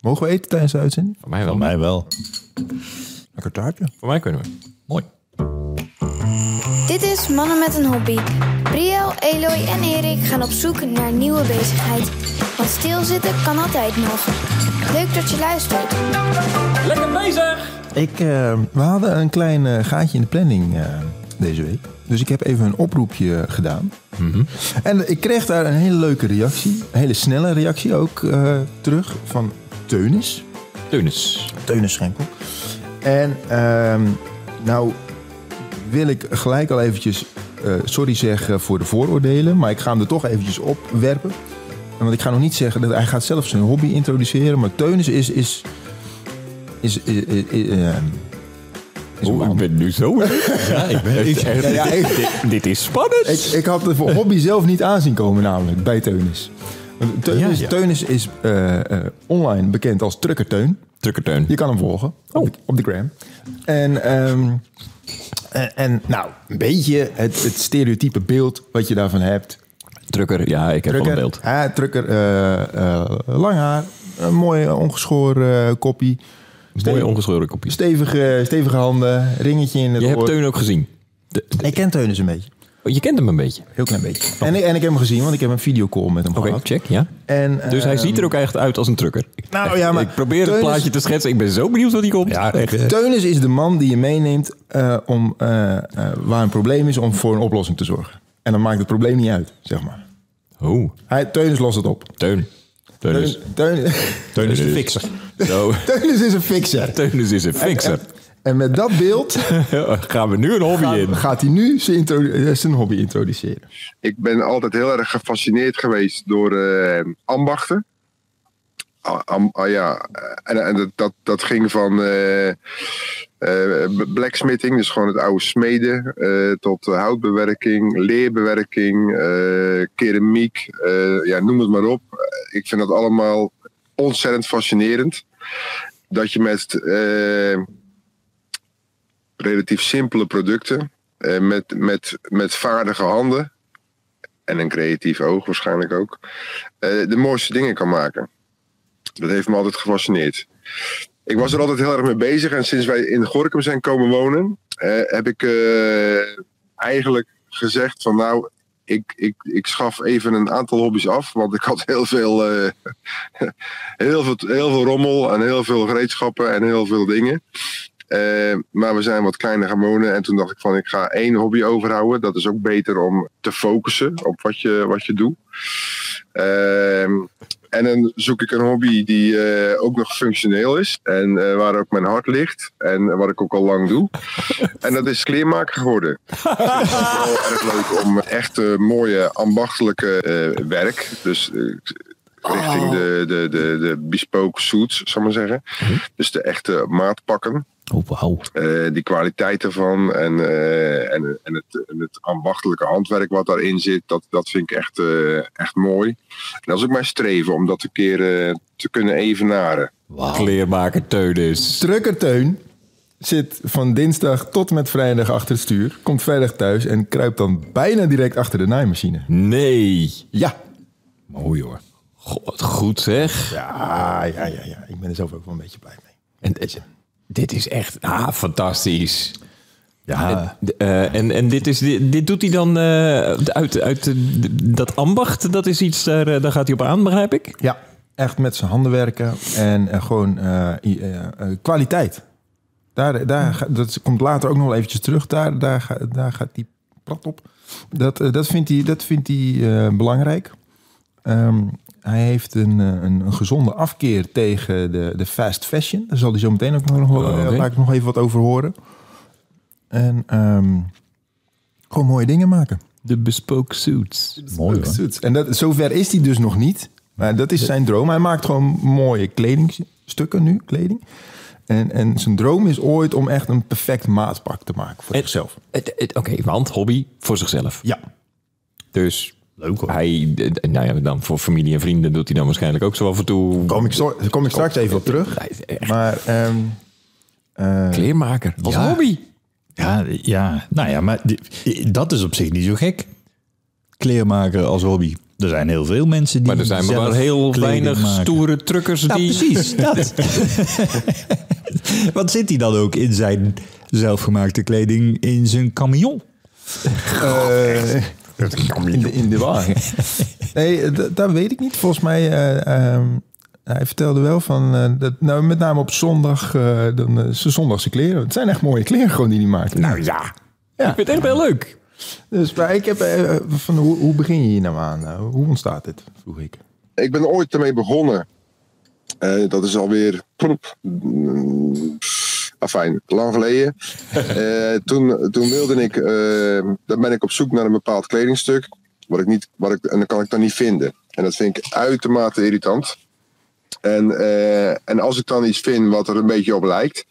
Mogen we eten tijdens de uitzending? Voor mij wel. Van mij wel. Lekker taartje. Voor mij kunnen we. Mooi. Dit is Mannen met een Hobby. Briel, Eloy en Erik gaan op zoek naar nieuwe bezigheid. Want stilzitten kan altijd nog. Leuk dat je luistert. Lekker bezig! Ik, eh, we hadden een klein eh, gaatje in de planning eh, deze week. Dus ik heb even een oproepje gedaan. En ik kreeg daar een hele leuke reactie. Een hele snelle reactie ook eh, terug van Teunis. Teunis. Teunis Schenkel. En ehm, nou wil ik gelijk al eventjes eh, sorry zeggen voor de vooroordelen. Maar ik ga hem er toch eventjes opwerpen. Want ik ga nog niet zeggen dat hij gaat zelf zijn hobby introduceren. Maar Teunis is... is is, is, is, is, eh, Oeh, man. ik ben nu zo. ja, ik ben echt, Ja, ja, ik- dit, dit is spannend. Ik, ik had de hobby zelf niet aanzien komen namelijk bij Teunis. Ja. Teunis is eh, eh, online bekend als Trucker Teun. Tukkerteun. Je kan hem volgen op, de, op de gram. En, ehm, en, en nou, een beetje het, het stereotype beeld wat je daarvan hebt. Trucker, ja, ik heb wel een Trucker, beeld. ja, trucker eh, eh, lang haar, een mooi eh, ongeschoren eh, koppie. Mooie ongeschoren kopjes. Stevige, stevige handen, ringetje in het Je hebt. Teun ook gezien. De- de- Ik ken Teunis een beetje, oh, je kent hem een beetje. heel klein beetje. En, ik- en ik heb hem gezien, want ik heb een videocall met hem gehad. check, ja. En, Dus hij ehm, ziet er ook echt uit als een trucker. Nou ja, maar ik probeer het plaatje te schetsen. Ik ben zo benieuwd wat die komt. Ja, echt. eh, Teunis is de man die je meeneemt eh, om, eh, waar een probleem is om voor een oplossing te zorgen. En dan maakt het probleem niet uit, zeg maar. Oh, Hij, Teunis lost het op. Teun. Teunis. Teun, Teun, Teun is de fixer. Zo. Teunis is een fixer. Teunis is een fixer. En met dat beeld Gaan we nu een hobby in. gaat hij nu zijn, introdu- eh, zijn hobby introduceren. Ik ben altijd heel erg gefascineerd geweest door eh, ambachten. Ah, am- ah, ja, en, en dat, dat, dat ging van eh, eh, blacksmithing, dus gewoon het oude smeden, eh, tot eh, houtbewerking, leerbewerking, eh, keramiek, eh, ja, noem het maar op. Ik vind dat allemaal ontzettend fascinerend. Dat je met eh, relatief simpele producten, eh, met, met, met vaardige handen, en een creatief oog waarschijnlijk ook, eh, de mooiste dingen kan maken. Dat heeft me altijd gefascineerd. Ik was er altijd heel erg mee bezig en sinds wij in Gorkum zijn komen wonen, eh, heb ik eigenlijk gezegd van nou, ik, ik, ik schaf even een aantal hobby's af, want ik had heel veel, heel veel, heel veel rommel en heel veel gereedschappen en heel veel dingen. Eh, maar we zijn wat kleiner gaan wonen. En toen dacht ik van ik ga één hobby overhouden. Dat is ook beter om te focussen op wat je, wat je doet. Ehm, en dan zoek ik een hobby die eh, ook nog functioneel is. En eh, waar ook mijn hart ligt. En wat ik ook al lang doe. En dat is kleermaker geworden. Vind het wel erg leuk om echt mooie ambachtelijke werk. Dus richting de, de, de, de bespoke suits, zal ik maar zeggen. Dus de echte maatpakken Oh, wauw. eh, die kwaliteit ervan en, eh, en, en, het, en het ambachtelijke handwerk wat daarin zit, dat, dat vind ik echt, eh, echt mooi. En dat is ook mijn streven om dat een keer eh, te kunnen evenaren. Kleermaker Teunis. Trucker Teun zit van dinsdag tot met vrijdag achter het stuur. Komt vrijdag thuis en kruipt dan bijna direct achter de naaimachine. Nee. Ja. Mooi hoor. God, wat goed zeg. Ja, ja, ja, ja. Ik ben er zelf ook wel een beetje blij mee. En, dit- dit is echt ah, fantastisch. Ja, eh, en, en dit, is, dit, dit doet hij dan eh, uit, uit dat ambacht. Dat is iets, daar, eh, daar gaat hij op aan, begrijp ik. Ja, echt met zijn handen werken en gewoon kwaliteit. Daar, daar, dat komt later ook nog wel eventjes terug. Daar, daar, daar gaat die prat op. Dat, dat vindt hij, dat vindt hij belangrijk. Ehm, hij heeft een, eh, een, een gezonde afkeer tegen de, de fast fashion. Daar zal hij zo meteen ook nog, Oh, eh, laat ik nog even wat over horen. En ehm, gewoon mooie dingen maken. De bespoke suits. mooi. Zoet. En dat, zover is hij dus nog niet. Maar dat is zijn droom. Hij maakt gewoon mooie kledingstukken nu, kleding. En, en zijn droom is ooit om echt een perfect maatpak te maken voor zichzelf. Oké, want hobby voor zichzelf. Ja. Dus Leuk hoor. hij, nou ja, dan voor familie en vrienden doet hij dan waarschijnlijk ook zo af en toe. Kom ik, zo- kom ik straks even op terug. Maar ehm, eh, Kleermaker als Ja. hobby. Ja, ja, nou ja, maar die- dat is op zich niet zo gek. Kleermaker als hobby. Er zijn heel veel mensen die Maar er zijn maar wel heel weinig maken. stoere truckers die... precies. Dat. Wat zit hij dan ook in zijn zelfgemaakte kleding in zijn camion? In, de, in de wagen. Nee, eh, dat weet ik niet. Volgens mij, eh, ehm, hij vertelde wel van, eh, dat, nou, met name op zondag, eh, dan, zijn zondagse kleren. Het zijn echt mooie kleren gewoon die hij maakt. Nou ja, Ja. ik vind het echt heel leuk. Dus maar ik heb, van, hoe, hoe begin je hier nou aan? Hoe ontstaat dit, vroeg ik. Ik ben ooit ermee begonnen. Eh, dat is alweer. Afijn, lang geleden. Eh, toen, toen wilde ik. eh, dan ben ik op zoek naar een bepaald kledingstuk. Wat ik niet, wat ik, en dan kan ik dan niet vinden. En dat vind ik uitermate irritant. En, eh, en als ik dan iets vind wat er een beetje op lijkt.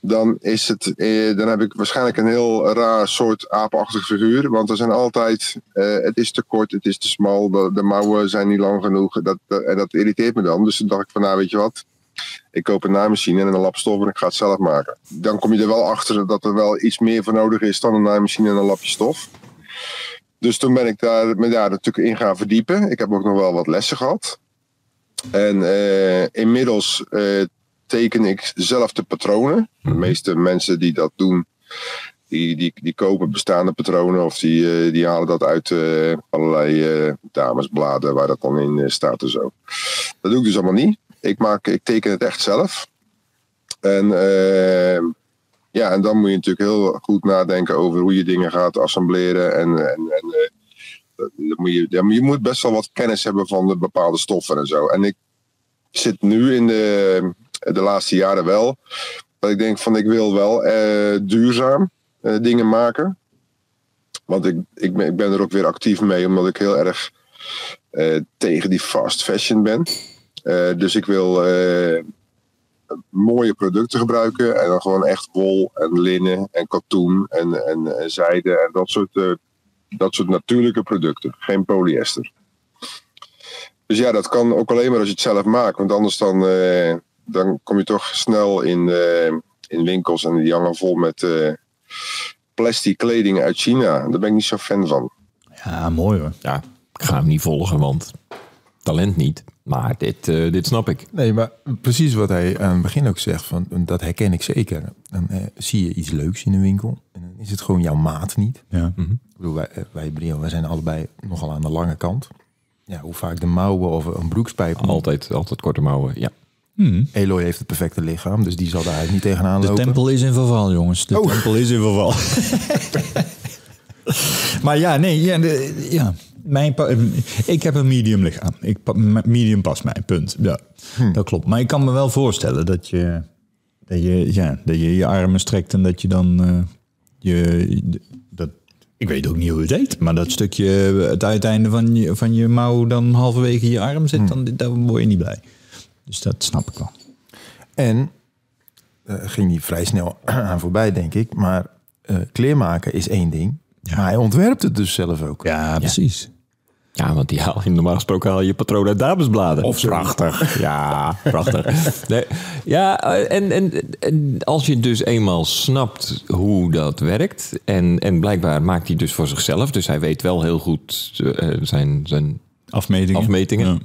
Dan, is het, eh, dan heb ik waarschijnlijk een heel raar soort aapachtig figuur. Want er zijn altijd. eh, het is te kort, het is te smal. De, de mouwen zijn niet lang genoeg. Dat, dat- en dat irriteert me dan. Dus toen dacht ik van nou weet je wat. Ik koop een naaimachine en een lap stof en ik ga het zelf maken. Dan kom je er wel achter dat er wel iets meer voor nodig is dan een naaimachine en een lapje stof. Dus toen ben ik daar, me daar natuurlijk in gaan verdiepen. Ik heb ook nog wel wat lessen gehad. En eh, inmiddels eh, teken ik zelf de patronen. De meeste mensen die dat doen, die, die, die kopen bestaande patronen of die, eh, die halen dat uit allerlei damesbladen waar dat dan in staat en zo. Dat doe ik dus allemaal niet. Ik, maak, ik teken het echt zelf. En, eh, ja, en dan moet je natuurlijk heel goed nadenken over hoe je dingen gaat assembleren. En, en, en eh, dat moet je, je moet best wel wat kennis hebben van de bepaalde stoffen en zo. En ik zit nu in de, de laatste jaren wel. Dat ik denk van ik wil wel eh, duurzaam eh, dingen maken. Want ik, ik, ben, ik ben er ook weer actief mee, omdat ik heel erg eh, tegen die fast fashion ben. Eh, dus ik wil eh, mooie producten gebruiken. En dan gewoon echt wol en linnen en katoen en, en, en zijde en dat soort, eh, dat soort natuurlijke producten. Geen polyester. Dus ja, dat kan ook alleen maar als je het zelf maakt. Want anders dan, eh, dan kom je toch snel in, in winkels en die hangen vol met eh, plastic kleding uit China. Daar ben ik niet zo fan van. Ja, mooi hoor. Ja, ik ga hem niet volgen, want talent niet. Maar dit, eh, dit snap ik. Nee, maar precies wat hij aan het begin ook zegt, van, dat herken ik zeker. Dan eh, zie je iets leuks in een winkel en dan is het gewoon jouw maat niet. Ja. Ik bedoel, wij, eh, wij Brio, wij zijn allebei nogal aan de lange kant. Ja, hoe vaak de mouwen of een broekspijp. Altijd, altijd korte mouwen, ja. Eloy heeft het perfecte lichaam, dus die zal daar niet tegenaan De lopen. tempel is in verval, jongens. De Oh. tempel is in verval. maar ja, nee, ja, de- ja. Mijn ik heb een medium lichaam. Ik, medium past mij, punt. Ja, dat klopt. Maar ik kan me wel voorstellen dat je, dat je, ja, dat je je armen strekt en dat je dan eh, je, dat, ik weet ook niet hoe het heet, maar dat stukje het uiteinde van je, van je mouw dan halverwege je arm zit, dan daar word je niet blij. Dus dat snap ik wel. En eh, ging die vrij snel aan voorbij, denk ik. Maar eh kleermaken is één ding. Maar hij ontwerpt het dus zelf ook. Ja, precies. Ja, want die haal je normaal gesproken haal je patroon uit damesbladen. Of prachtig. Ja, prachtig. Nee, ja, en, en, en als je dus eenmaal snapt hoe dat werkt... En, en blijkbaar maakt hij dus voor zichzelf... dus hij weet wel heel goed eh, zijn, zijn Afmetingen. afmetingen. Ja.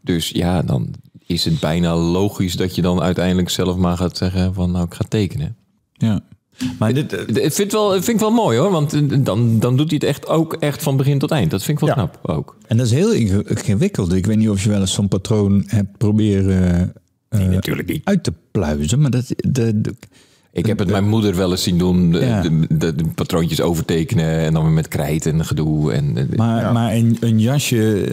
Dus ja, dan is het bijna logisch dat je dan uiteindelijk zelf maar gaat zeggen van... nou, ik ga tekenen. Ja. Maar dit, eh, Ik vind, wel, vind ik wel mooi hoor, want eh, dan, dan doet hij het echt ook echt van begin tot eind. Dat vind ik wel Ja. knap ook. en dat is heel inge- ingewikkeld. Ik weet niet of je wel eens zo'n patroon hebt proberen eh, natuurlijk niet. uit te pluizen. Maar dat, de, de- Ik heb het mijn moeder wel eens zien doen. De, Ja. de, de, de patroontjes overtekenen en dan weer met krijt en gedoe. En, maar, maar een, een jasje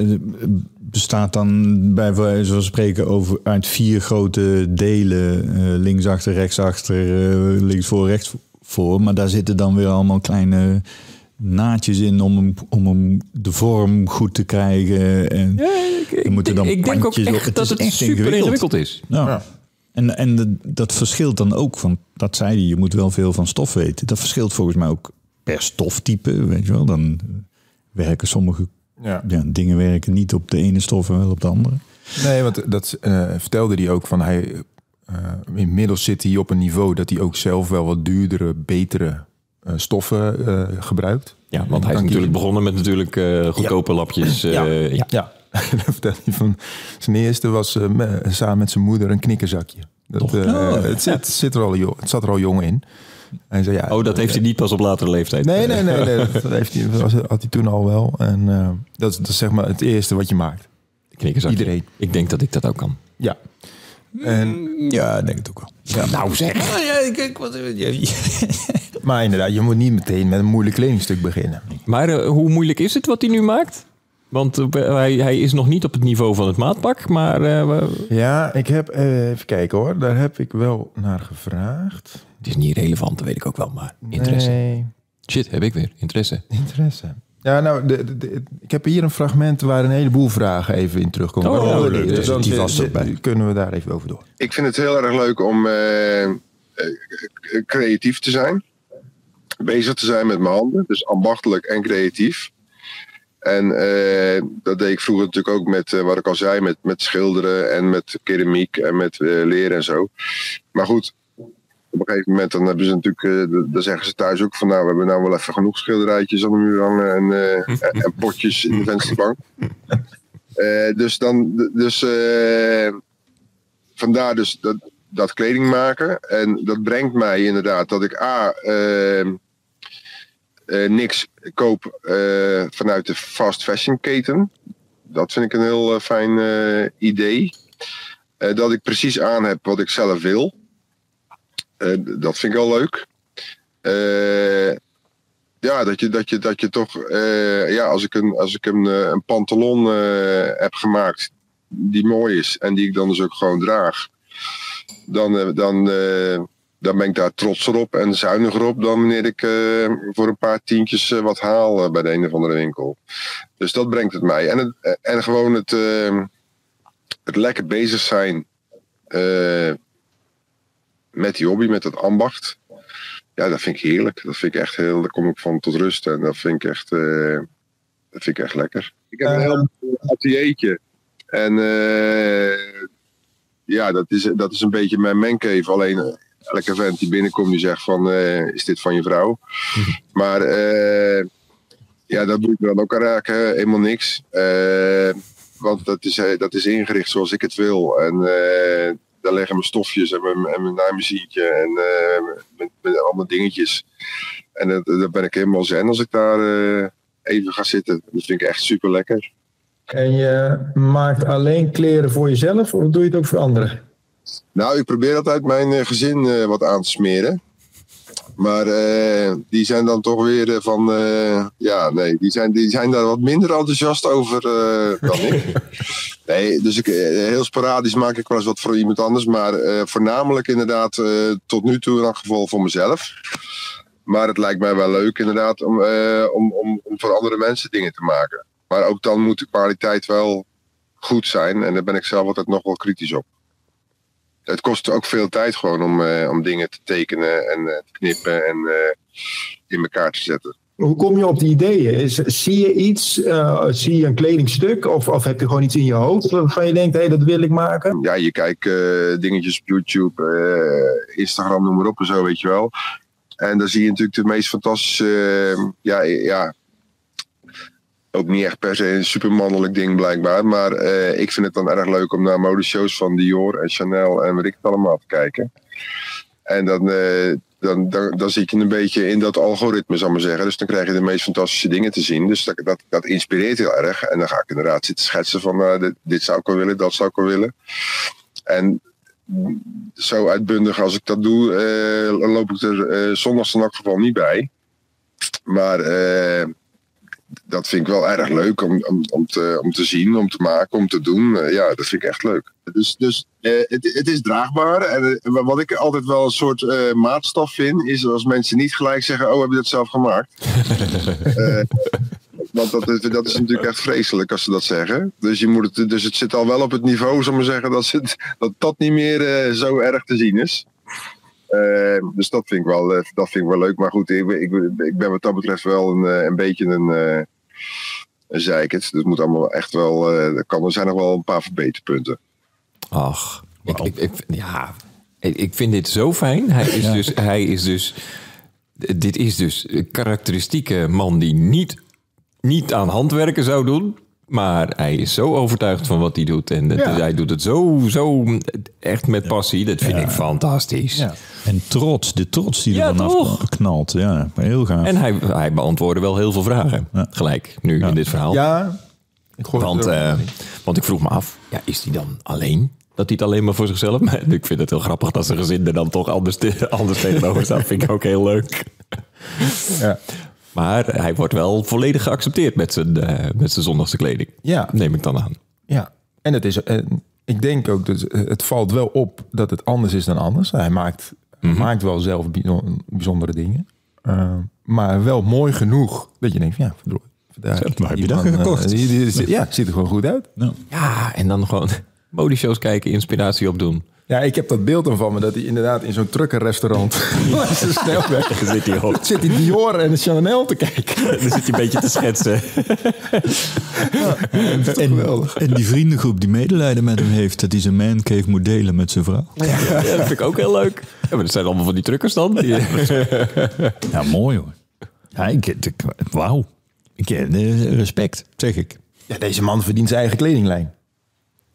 bestaat dan bij wijze van spreken over, uit vier grote delen. eh linksachter, rechtsachter, eh linksvoor, rechtsvoor. Maar daar zitten dan weer allemaal kleine naadjes in om hem, om hem de vorm goed te krijgen. En er moeten dan ik denk ook op. echt dat het echt super ingewikkeld is. Ja. Ja. En, en de- dat verschilt dan ook, want dat zei hij, je moet wel veel van stof weten. Dat verschilt volgens mij ook per stoftype, weet je wel. Dan eh, werken sommige Ja. ja, dingen werken niet op de ene stof en wel op de andere. Nee, want dat eh, vertelde hij ook van hij. eh, inmiddels zit hij op een niveau dat hij ook zelf wel wat duurdere, betere eh, stoffen eh, gebruikt. Ja, want hij is natuurlijk begonnen met natuurlijk eh, goedkope lapjes. eh, ja. Ja. Ja, dat vertelde hij van. Zijn eerste was eh, me- samen met zijn moeder een knikkerzakje. Dat, eh, Oh, het, zit, zit er al, het zat er al jong in. Hij zei, ja, Oh, dat heeft hij niet pas op latere leeftijd. Nee, nee, nee, nee dat heeft hij, was- had hij toen al wel. En eh, dat, is, dat is zeg maar het eerste wat je maakt. Iedereen. Ik denk dat ik dat ook kan. Ja. En, Ja, ik denk het ook wel. Nou zeg. Ja, ik, ik, wat, maar inderdaad, je moet niet meteen met een moeilijk kledingstuk beginnen. Maar eh, hoe moeilijk is het wat hij nu maakt? Want eh, hij, hij is nog niet op het niveau van het maatpak, maar eh, we- Ja, ik heb, eh, even kijken hoor, daar heb ik wel naar gevraagd. het is niet relevant, dat weet ik ook wel, maar interesse. Nee, Shit, heb ik weer. Interesse. interesse. Ja, nou, de, de- de- ik heb hier een fragment waar een heleboel vragen even in terugkomen. Oh, Maar, leuk. dus dan die erbij. zit- kunnen we daar even over door. Ik vind het heel erg leuk om creatief te zijn. Bezig te zijn met mijn handen. Dus ambachtelijk en creatief. En eh, dat deed ik vroeger natuurlijk ook met, eh, wat ik al zei, met, met schilderen en met keramiek en met eh, leren en zo. Maar goed, op een gegeven moment dan hebben ze natuurlijk, dan zeggen ze thuis ook van nou, we hebben nou wel even genoeg schilderijtjes aan de muur hangen en, en, potjes in de vensterbank. Dus dan, dus vandaar dus dat, dat kleding maken. En dat brengt mij inderdaad dat ik A. eh, niks koop eh, vanuit de fast fashion keten. Dat vind ik een heel eh, fijn idee. Dat ik precies aan heb wat ik zelf wil. Dat vind ik wel leuk. Ja, dat je, dat je, dat je toch, ja, als ik een, als ik een, een pantalon heb gemaakt die mooi is en die ik dan dus ook gewoon draag, dan, dan, dan ben ik daar trotser op en zuiniger op dan wanneer ik eh, voor een paar tientjes eh, wat haal eh, bij de een of andere winkel. Dus dat brengt het mij. En, het, en gewoon het, eh, het lekker bezig zijn met die hobby, met het ambacht. Ja, dat vind ik heerlijk. Dat vind ik echt heel, daar kom ik van tot rust en dat vind ik echt, dat vind ik echt lekker. Ik heb een heel ateliertje. En ja, dat is, dat is een beetje mijn mancave. Alleen elke vent die binnenkomt die zegt van, eh, is dit van je vrouw? Maar eh, ja, dat doe ik dan ook raken helemaal niks. Eh, want dat is, dat is ingericht zoals ik het wil. En daar liggen mijn stofjes en mijn, en mijn en allemaal dingetjes. En dat- daar ben ik helemaal zen als ik daar even ga zitten. Dat vind ik echt super lekker. En je maakt alleen kleren voor jezelf of doe je het ook voor anderen? Nou, ik probeer uit mijn eh, gezin eh, wat aan te smeren. Maar eh, die zijn dan toch weer van, ja, nee, die zijn, die zijn daar wat minder enthousiast over dan ik. Nee, dus ik, heel sporadisch maak ik wel eens wat voor iemand anders. Maar voornamelijk inderdaad tot nu toe in elk geval voor mezelf. Maar het lijkt mij wel leuk inderdaad om, om, om, om voor andere mensen dingen te maken. Maar ook dan moet de kwaliteit wel goed zijn. En daar ben ik zelf altijd nog wel kritisch op. Het kost ook veel tijd gewoon om, eh, om dingen te tekenen en eh, te knippen en eh, in elkaar te zetten. Hoe kom je op die ideeën? Is, zie je iets? zie je een kledingstuk? Of, of heb je gewoon iets in je hoofd waarvan je denkt, hé, hey, dat wil ik maken? Ja, je kijkt dingetjes op YouTube, Instagram, noem maar op en zo, weet je wel. En dan zie je natuurlijk de meest fantastische, ja, ja, ook niet echt per se een supermannelijk ding blijkbaar. Maar eh, ik vind het dan erg leuk om naar modeshows van Dior en Chanel en weet ik het allemaal te kijken. En dan, eh, dan, dan, dan zit je een beetje in dat algoritme, zal ik maar zeggen. Dus dan krijg je de meest fantastische dingen te zien. Dus dat, dat, dat inspireert heel erg. En dan ga ik inderdaad zitten schetsen van eh, dit, dit zou ik wel willen, dat zou ik wel willen. En zo uitbundig als ik dat doe, loop ik er zondags in elk geval niet bij. Maar dat vind ik wel erg leuk om, om, om, te, om te zien, om te maken, om te doen. Eh, ja, dat vind ik echt leuk. Dus, dus eh, het, het is draagbaar. En eh, wat ik altijd wel een soort eh, maatstaf vind, is als mensen niet gelijk zeggen: Oh, heb je dat zelf gemaakt? Want dat is, dat is natuurlijk echt vreselijk als ze dat zeggen. Dus, je moet het, dus het zit al wel op het niveau, zal maar zeggen, dat het, dat, dat niet meer eh, zo erg te zien is. Eh, dus dat vind, ik wel, dat vind ik wel leuk. Maar goed, ik, ben- ik, ben- ik ben wat dat betreft wel een, een beetje een, eh een zeikert. Dus het moet allemaal echt wel. eh, er, kan, er zijn nog wel een paar verbeterpunten. Ach, ik, ik, ik, ja, ik, ik vind dit zo fijn. Hij is, dus, hij is dus dit is dus een karakteristieke man die niet, niet aan handwerken zou doen. Maar hij is zo overtuigd van wat hij doet. En Ja. hij doet het zo, zo echt met passie. Dat vind ik fantastisch. Ja. En trots, de trots die Ja, er vanaf knalt. Ja, heel gaaf. En hij, hij beantwoordde wel heel veel vragen. Ja. Gelijk, nu in dit verhaal. Ja, ik Want, in. want ik vroeg me af, ja, is hij dan alleen? Dat hij het alleen maar voor zichzelf... Maar ik vind het heel grappig dat zijn gezin er dan toch anders, te- anders tegenover staat. vind ik ook heel leuk. ja. Maar hij wordt wel volledig geaccepteerd met zijn, eh, met zijn zondagse kleding. Ja. Neem ik dan aan. Ja, en het is, en ik denk ook dat het valt wel op dat het anders is dan anders. Hij maakt, Mhm. maakt wel zelf bijzon- bijzondere dingen, Eh, maar wel mooi genoeg dat je denkt, van, ja, verdorie, waar heb je dat eh, gekocht? ja, ziet er gewoon goed uit. Ja, en dan gewoon modeshows kijken, inspiratie opdoen. Ja, ik heb dat beeld dan van me dat hij inderdaad in zo'n truckerrestaurant langs de snelweg zit hij op. zit hij Dior en Chanel te kijken. Dan zit hij een beetje te schetsen. en, en die vriendengroep die medelijden met hem heeft, dat hij zijn mancave moet delen met zijn vrouw. Ja, dat vind ik ook heel leuk. Ja, maar dat zijn allemaal van die truckers dan. Die- Ja, mooi hoor. Ja, ik, ik, wauw. Ik, eh, respect, zeg ik. Ja, deze man verdient zijn eigen kledinglijn.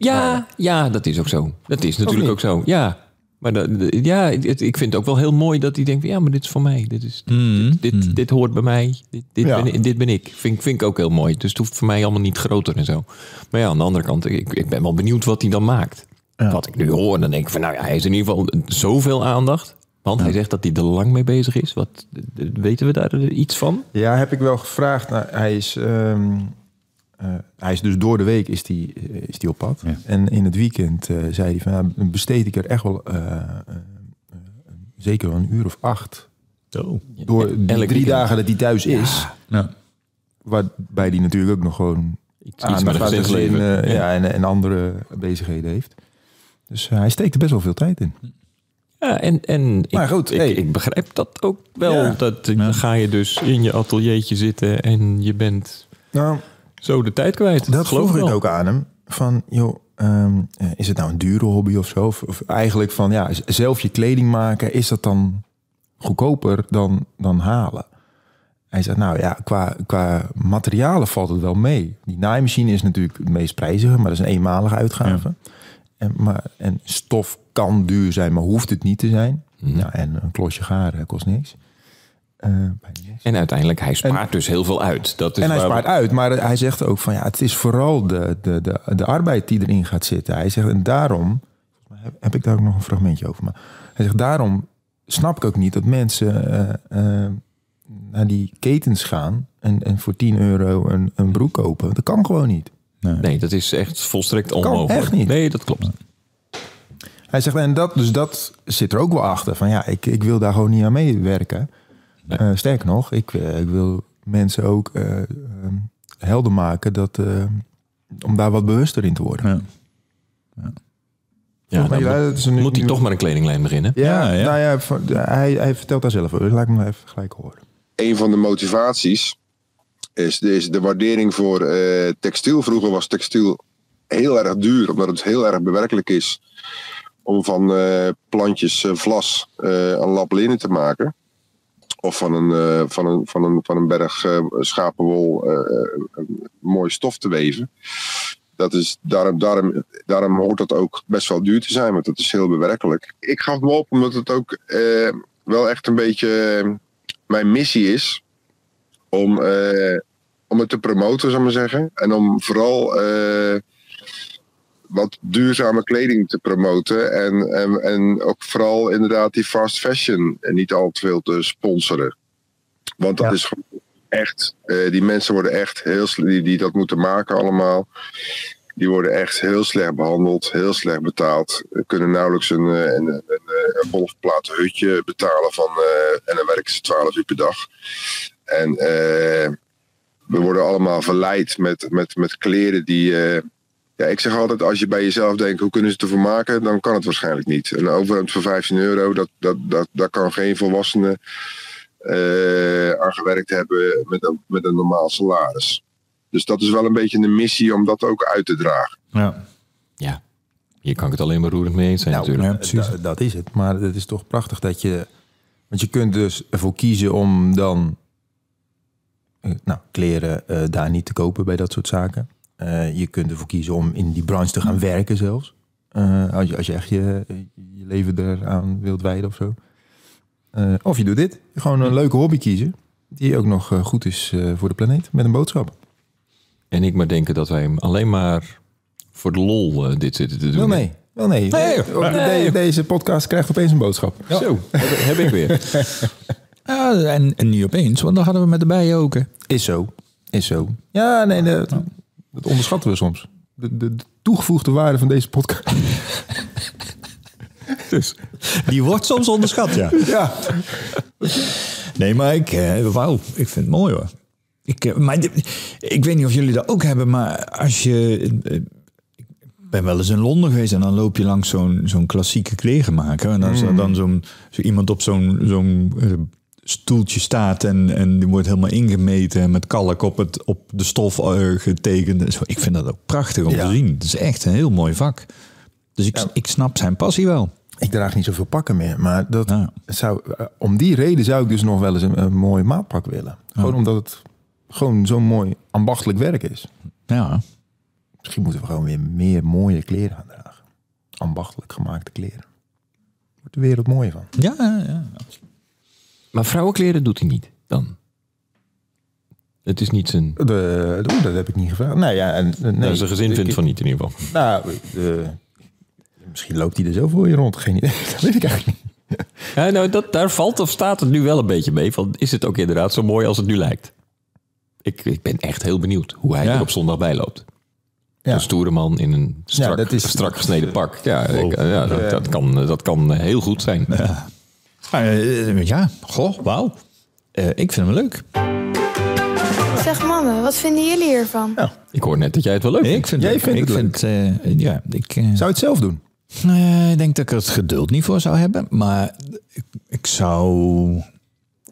Ja, ja, dat is ook zo. Dat is natuurlijk ook zo. Ja, maar dat, ja, het- ik vind het ook wel heel mooi dat hij denkt: ja, maar dit is voor mij. Dit, is, dit, dit, dit hoort bij mij. Dit, dit, Ja. ben, dit ben ik. Vind, vind ik ook heel mooi. Dus het hoeft voor mij allemaal niet groter en zo. Maar ja, aan de andere kant, ik, ik ben wel benieuwd wat hij dan maakt. Wat ik nu hoor, dan denk ik van, nou ja, hij is in ieder geval zoveel aandacht. Want hij zegt dat hij er lang mee bezig is. Wat weten we daar iets van? Ja, heb ik wel gevraagd. Nou, hij, is, ehm, eh, hij is dus door de week is die, eh, is die op pad. Ja. En in het weekend eh, zei hij van, besteed ik er echt wel eh, eh, eh, zeker wel een uur of acht. Zo. Door die Elk drie weekend. dagen dat hij thuis is. Ja. Waarbij hij natuurlijk ook nog gewoon Iets, iets aandacht met eh, ja, en, en andere bezigheden heeft. Dus eh, hij steekt er best wel veel tijd in. Ja, en, en ik, Maar goed, ik, hey. ik begrijp dat ook wel. Ja. Dat, eh, Dan ga je dus in je ateliertje zitten en je bent Nou, zo de tijd kwijt. Dat geloof ik ook aan hem. Van, joh, ehm, eh, is het nou een dure hobby of zo? Of, of eigenlijk van, ja, zelf je kleding maken, is dat dan goedkoper dan, dan halen? Hij zegt, nou ja, qua, qua materialen valt het wel mee. Die naaimachine is natuurlijk het meest prijzige, maar dat is een eenmalige uitgave. En, maar, en stof kan duur zijn, maar hoeft het niet te zijn. Ja, en een klosje garen kost niks. Eh. En uiteindelijk, hij spaart dus heel veel uit. Dat is En hij we- spaart uit, maar hij zegt ook van ja, het is vooral de, de, de, de arbeid die erin gaat zitten. Hij zegt en daarom, volgens mij heb, heb ik daar ook nog een fragmentje over, maar hij zegt daarom snap ik ook niet dat mensen eh, eh, naar die ketens gaan en, en voor 10 euro een, een broek kopen. Dat kan gewoon niet. Nee, dat is echt volstrekt onmogelijk. echt niet. Nee, dat klopt. Hij zegt en dat, dus dat zit er ook wel achter van ja, ik, ik wil daar gewoon niet aan meewerken. Eh, sterker nog, ik, eh, ik wil mensen ook eh, eh, helder maken dat, eh, om daar wat bewuster in te worden. Ja. Ja, Maar dan ja, moet- dat is een- moet hij toch maar een kledinglijn beginnen. Ja, Ja, ja. nou ja, hij, hij vertelt daar zelf over. Laat ik hem even gelijk horen. een van de motivaties is, is de waardering voor eh, textiel. Vroeger was textiel heel erg duur, omdat het heel erg bewerkelijk is om van eh, plantjes vlas eh, een lap linnen te maken. Of van een, eh, van een, van een, van een berg eh, schapenwol eh, mooi stof te weven. Dat is, daarom, daarom, daarom hoort dat ook best wel duur te zijn, want het is heel bewerkelijk. Ik gaf me op omdat het ook wel echt een beetje mijn missie is om, om het te promoten, zou ik maar zeggen. En om vooral wat duurzame kleding te promoten. En, en, en ook vooral inderdaad die fast fashion en niet al te veel te sponsoren. Want dat Ja. is gewoon echt, eh, die mensen worden echt heel die, die dat moeten maken allemaal. Die worden echt heel slecht behandeld, heel slecht betaald. Kunnen nauwelijks een, eh, een, een, een, een hutje betalen van, eh, en dan werken ze 12 uur per dag. En eh, we worden allemaal verleid met, met, met kleren die. Eh, ja, ik zeg altijd, als je bij jezelf denkt, hoe kunnen ze het ervoor maken? Dan kan het waarschijnlijk niet. Een overhemd voor 15 euro, dat, dat, dat, daar kan geen volwassene eh, aan gewerkt hebben met een, met een normaal salaris. Dus dat is wel een beetje een missie om dat ook uit te dragen. Ja. Ja, hier kan ik het alleen maar roerend mee eens zijn Nou, natuurlijk. Ja, precies. Da- dat is het. Maar het is toch prachtig dat je Want je kunt dus ervoor kiezen om dan eh, nou, kleren eh, daar niet te kopen bij dat soort zaken. Eh, je kunt ervoor kiezen om in die branche te gaan werken zelfs. Eh, als, je, als je echt je, je leven eraan wilt wijden of zo. Eh, of je doet dit. Gewoon een leuke hobby kiezen. Die ook nog eh, goed is eh, voor de planeet. Met een boodschap. En ik maar denken dat wij hem alleen maar voor de lol dit zitten te doen. Wel nee. Wel nee. Nee, De- de- deze podcast krijgt opeens een boodschap. Zo, heb, heb ik weer. Ja, en, en niet opeens, want dan hadden we met de bijen ook. hè. Is zo. Is zo. Ja, nee, de- dat onderschatten we soms. De, de, de toegevoegde waarde van deze podcast. Dus, Die wordt soms onderschat, ja. Ja. Nee, maar ik, eh, wauw, ik vind het mooi hoor. Ik, eh, maar ik weet niet of jullie dat ook hebben, maar als je. eh, Ik ben wel eens in Londen geweest en dan loop je langs zo'n zo'n klassieke klerenmaker. En dan is er dan zo'n zo iemand op zo'n zo'n stoeltje staat en, en die wordt helemaal ingemeten en met kalk op, het, op de stof eh, getekend. en Zo, ik vind dat ook prachtig om Ja. te zien. Het is echt een heel mooi vak. Dus ik, ik snap zijn passie wel. Ik draag niet zoveel pakken meer. Maar dat Ja. zou, eh, om die reden zou ik dus nog wel eens een, een mooi maatpak willen. Gewoon omdat het gewoon zo'n mooi ambachtelijk werk is. Ja, Misschien moeten we gewoon weer meer mooie kleren gaan dragen. Ambachtelijk gemaakte kleren. Wordt de wereld mooier van. ja, ja. ja. Maar vrouwenkleren doet hij niet dan. Het is niet zijn... De, dat heb ik niet gevraagd. Nou ja, en, nee, nou, zijn gezin Ik- vindt van niet in ieder geval. Nou, de, misschien loopt hij er zo voor je rond. Geen idee. Dat weet ik eigenlijk niet. Ja, nou, dat, daar valt of staat het nu wel een beetje mee. Van, is het ook inderdaad zo mooi als het nu lijkt? Ik, ik ben echt heel benieuwd hoe hij Ja. er op zondag bij loopt. Ja. Een stoere man in een strak, dat is- strak gesneden pak. Ja, ik- ja, dat, dat, kan, dat kan heel goed zijn. Ah, eh, ja, goh, wauw. Eh, ik vind hem leuk. Zeg mannen, wat vinden jullie hiervan? Ik hoor net dat jij het wel leuk vindt. Ik vind Jij het, vindt ik het vind, eh, ja, ik, Zou je het zelf doen? nee, ik denk dat ik er het geduld niet voor zou hebben. Maar ik, ik zou...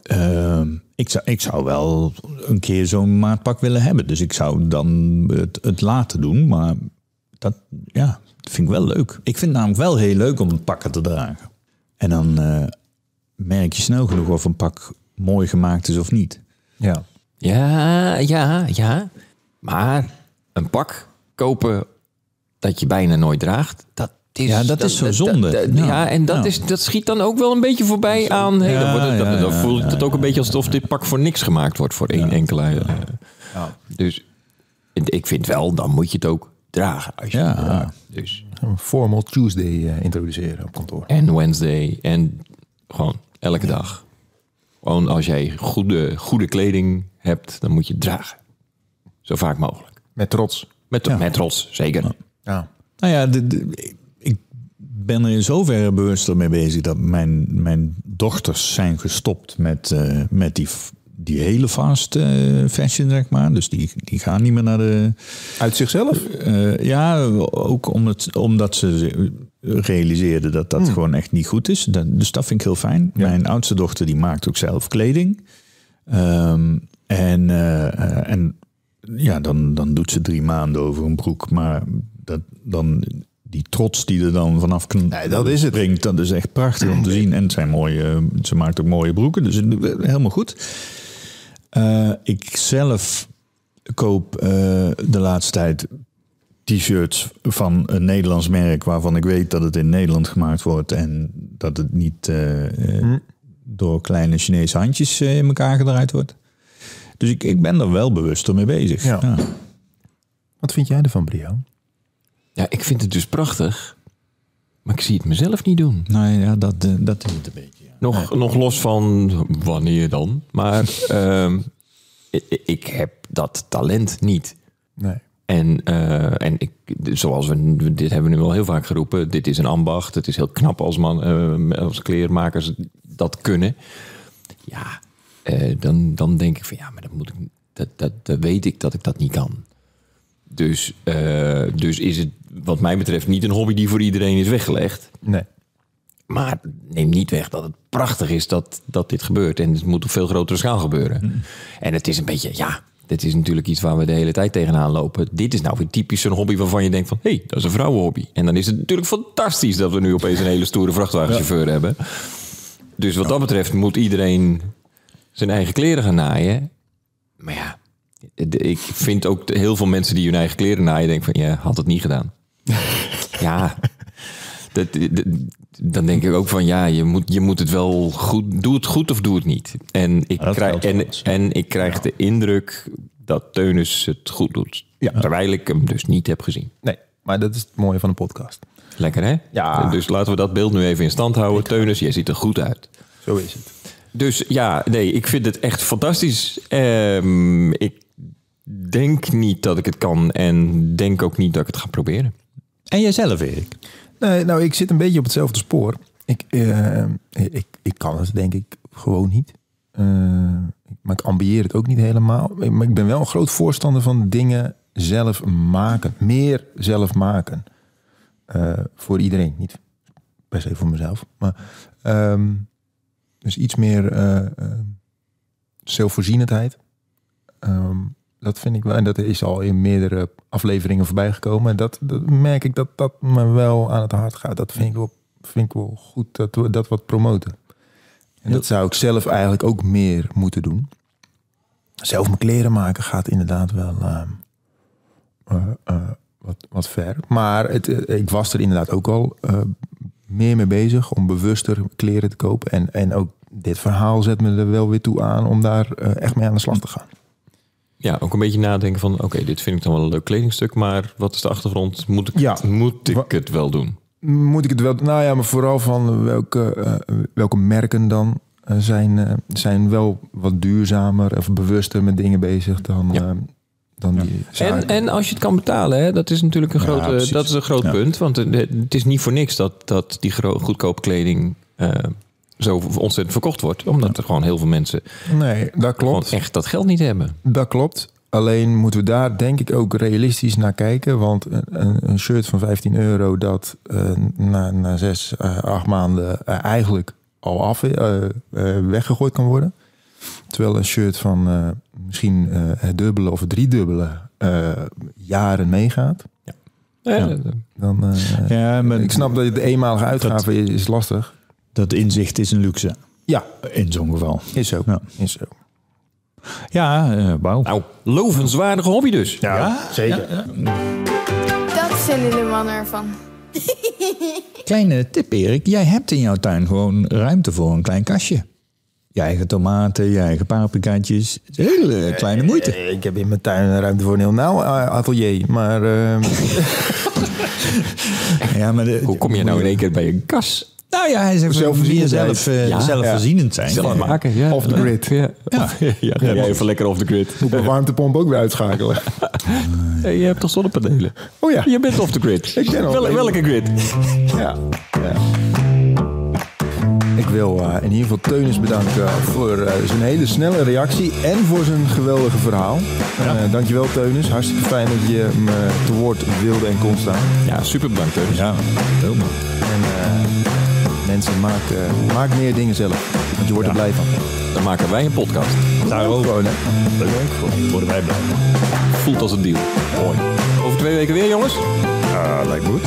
ehm, ik zou, ik zou wel een keer zo'n maatpak willen hebben. Dus ik zou dan het, het laten doen. Maar dat, ja, dat vind ik wel leuk. Ik vind het namelijk wel heel leuk om pakken te dragen. En dan eh, merk je snel genoeg of een pak mooi gemaakt is of niet. Ja. Ja, ja, ja. Maar een pak kopen dat je bijna nooit draagt, dat is... Ja, dat is zo zonde. dat- Ja. ja, en dat, Ja. is, dat schiet dan ook wel een beetje voorbij aan... Hey, dan Ja, wordt het- dan, ja, dan ja, voelt ja, het ook een beetje alsof dit pak voor niks gemaakt wordt voor één enkele... eh, Dus ik vind wel, dan moet je het ook dragen. Als je Ja. draagt. Dus, Een formal Tuesday eh, introduceren op kantoor. en Wednesday en gewoon elke dag. Gewoon als jij goede, goede kleding hebt, dan moet je het dragen. Zo vaak mogelijk. Met trots. Met, met trots, zeker. Ja. Nou ja, de, de- ik ben er in zoverre bewust mee bezig dat mijn, mijn dochters zijn gestopt met, eh, met die, die hele fast eh, fashion, zeg maar. Dus die, die gaan niet meer naar de... Uit zichzelf? eh, ja, ook omdat, omdat ze realiseerden dat dat gewoon echt niet goed is. Dat, dus dat vind ik heel fijn. Mijn oudste dochter die maakt ook zelf kleding. Ehm, en, eh, eh, en ja, dan, dan doet ze drie maanden over een broek. Maar dat, dan, die trots die er dan vanaf Nee, dat is het. springt, dat is echt prachtig om te zien. En het zijn mooie, ze maakt ook mooie broeken, dus helemaal goed. Eh, ik zelf koop de laatste tijd t-shirts van een Nederlands merk waarvan ik weet dat het in Nederland gemaakt wordt en dat het niet eh, eh, door kleine Chinese handjes eh, in elkaar gedraaid wordt. Dus ik, ik ben er wel bewust mee bezig. Ja. Ja. Wat vind jij ervan, Brio? Ja, ik vind het dus prachtig. Maar ik zie het mezelf niet doen. Nou ja, dat, dat is het een beetje. ja. Nog, nog los van wanneer dan. Maar ehm, ik, ik heb dat talent niet. Nee. En, eh, en ik, zoals we, dit hebben we nu al heel vaak geroepen. Dit is een ambacht. Het is heel knap als, man, eh, als kleermakers dat kunnen. Ja, eh, dan, dan denk ik van ja, maar dat moet ik. Dat, dat, dat weet ik dat ik dat niet kan. Dus, dus is het wat mij betreft niet een hobby die voor iedereen is weggelegd. Nee. Maar neem niet weg dat het prachtig is dat, dat dit gebeurt. En het moet op veel grotere schaal gebeuren. En het is een beetje, ja, dit is natuurlijk iets waar we de hele tijd tegenaan lopen. Dit is nou weer typisch een hobby waarvan je denkt van... hé, hey, dat is een vrouwenhobby. En dan is het natuurlijk fantastisch dat we nu opeens een hele stoere vrachtwagenchauffeur hebben. Dus wat dat betreft moet iedereen zijn eigen kleren gaan naaien. Maar ja, ik vind ook heel veel mensen die hun eigen kleren naaien... denken van, ja, had het niet gedaan. ja, dat, dat- dan denk ik ook van, ja, je moet, je moet het wel goed... Doe het goed of doe het niet. En ik, dat krijg, en, en ik krijg de indruk dat Teunus het goed doet. Ja. Terwijl ik hem dus niet heb gezien. Nee, maar dat is het mooie van een podcast. Lekker, hè? Ja. Dus laten we dat beeld nu even in stand houden. Teunus, jij ziet er goed uit. Zo is het. Dus ja, nee, ik vind het echt fantastisch. Ehm, ik denk niet dat ik het kan en denk ook niet dat ik het ga proberen. En jijzelf, Erik? Nee, nou, ik zit een beetje op hetzelfde spoor. Ik, eh, ik, ik kan het denk ik gewoon niet. Eh, maar ik ambieer het ook niet helemaal. Maar ik ben wel een groot voorstander van dingen zelf maken. Meer zelf maken. Eh, voor iedereen. Niet per se voor mezelf. Maar ehm, dus iets meer zelfvoorzienendheid. Ehm, dat vind ik wel. En dat is al in meerdere afleveringen voorbij gekomen. En dat, dat merk ik dat dat me wel aan het hart gaat. Dat vind ik wel, vind ik wel goed dat we dat wat promoten. En dat zou ik zelf eigenlijk ook meer moeten doen. Zelf mijn kleren maken gaat inderdaad wel ehm, eh, eh, wat, wat ver. Maar het, eh, ik was er inderdaad ook al eh, meer mee bezig om bewuster kleren te kopen. En, en ook dit verhaal zet me er wel weer toe aan om daar eh, echt mee aan de slag te gaan. Ja, ook een beetje nadenken van... oké, dit vind ik dan wel een leuk kledingstuk... maar wat is de achtergrond? Moet ik, Ja. moet ik het wel doen? Moet ik het wel... Nou ja, maar vooral van welke, eh, welke merken dan eh, zijn, eh, zijn wel wat duurzamer of bewuster met dingen bezig dan, Ja. eh, dan die En, zaken. en als je het kan betalen, hè, dat is natuurlijk een, Ja, grote, dat is een groot Ja. punt. Want het, is niet voor niks dat, dat die goedkope kleding eh, zo ontzettend verkocht wordt. Omdat er gewoon heel veel mensen Nee, dat gewoon klopt. echt dat geld niet hebben. Dat klopt. Alleen moeten we daar denk ik ook realistisch naar kijken. Want een, een- shirt van 15 euro dat eh, na, na zes, eh, acht maanden eh, eigenlijk al af weggegooid kan worden. Terwijl een shirt van eh, misschien eh, het dubbele of het driedubbele eh, jaren meegaat. Ja. Dan, eh, Ja, maar ik snap dat de eenmalige uitgave is, is lastig. Dat inzicht is een luxe. Ja, In zo'n geval. is zo. Ja. Is zo. Ja, eh, wauw. Nou, lovenswaardige hobby dus. Ja, zeker. Dat vinden de mannen ervan. Kleine tip, Erik. Jij hebt in jouw tuin gewoon ruimte voor een klein kastje. Je eigen tomaten, je eigen paprikaatjes. Het is een hele kleine moeite. Eh, Ik heb in mijn tuin ruimte voor een heel nauw eh, atelier. Maar eh, Ja, maar de- Hoe kom je nou in één keer bij een kas? Nou ja, hij zegt meer zelf, eh, Ja, zelfvoorzienend zijn. Zelf Ja. maken, ja. Off the grid. Ja, ja. ja even lekker off the grid. moet mijn warmtepomp ook weer uitschakelen. Hey, je hebt toch zonnepanelen? Oh ja. Je bent off the grid. Ik ben Wel- welke grid? Ja. ja. Ik wil eh, in ieder geval Teunis bedanken voor eh, zijn hele snelle reactie en voor zijn geweldige verhaal. Eh, dankjewel Teunis. Hartstikke fijn dat je me te woord wilde en kon staan. Ja, super bedankt. Teun. Ja, helemaal. En eh, mensen, maak, eh, maak meer dingen zelf. Want je wordt er blij van. Dan maken wij een podcast. Daarover Gewoon hè. Leuk. worden wij blij. Voelt als een deal. Mooi. Over twee weken weer, jongens. Ja, lijkt me goed.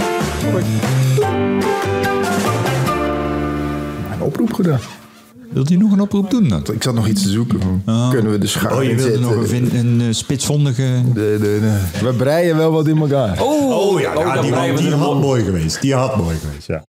Een oproep gedaan. Wilt u nog een oproep doen dan? Ik zat nog iets te zoeken. Kunnen we de schaar Oh, je wilde nog een, vin- een eh, spitsvondige... De, de, de- we breien wel wat in elkaar. Oh ja, dan die, die er had mooi geweest. Die had mooi geweest, ja.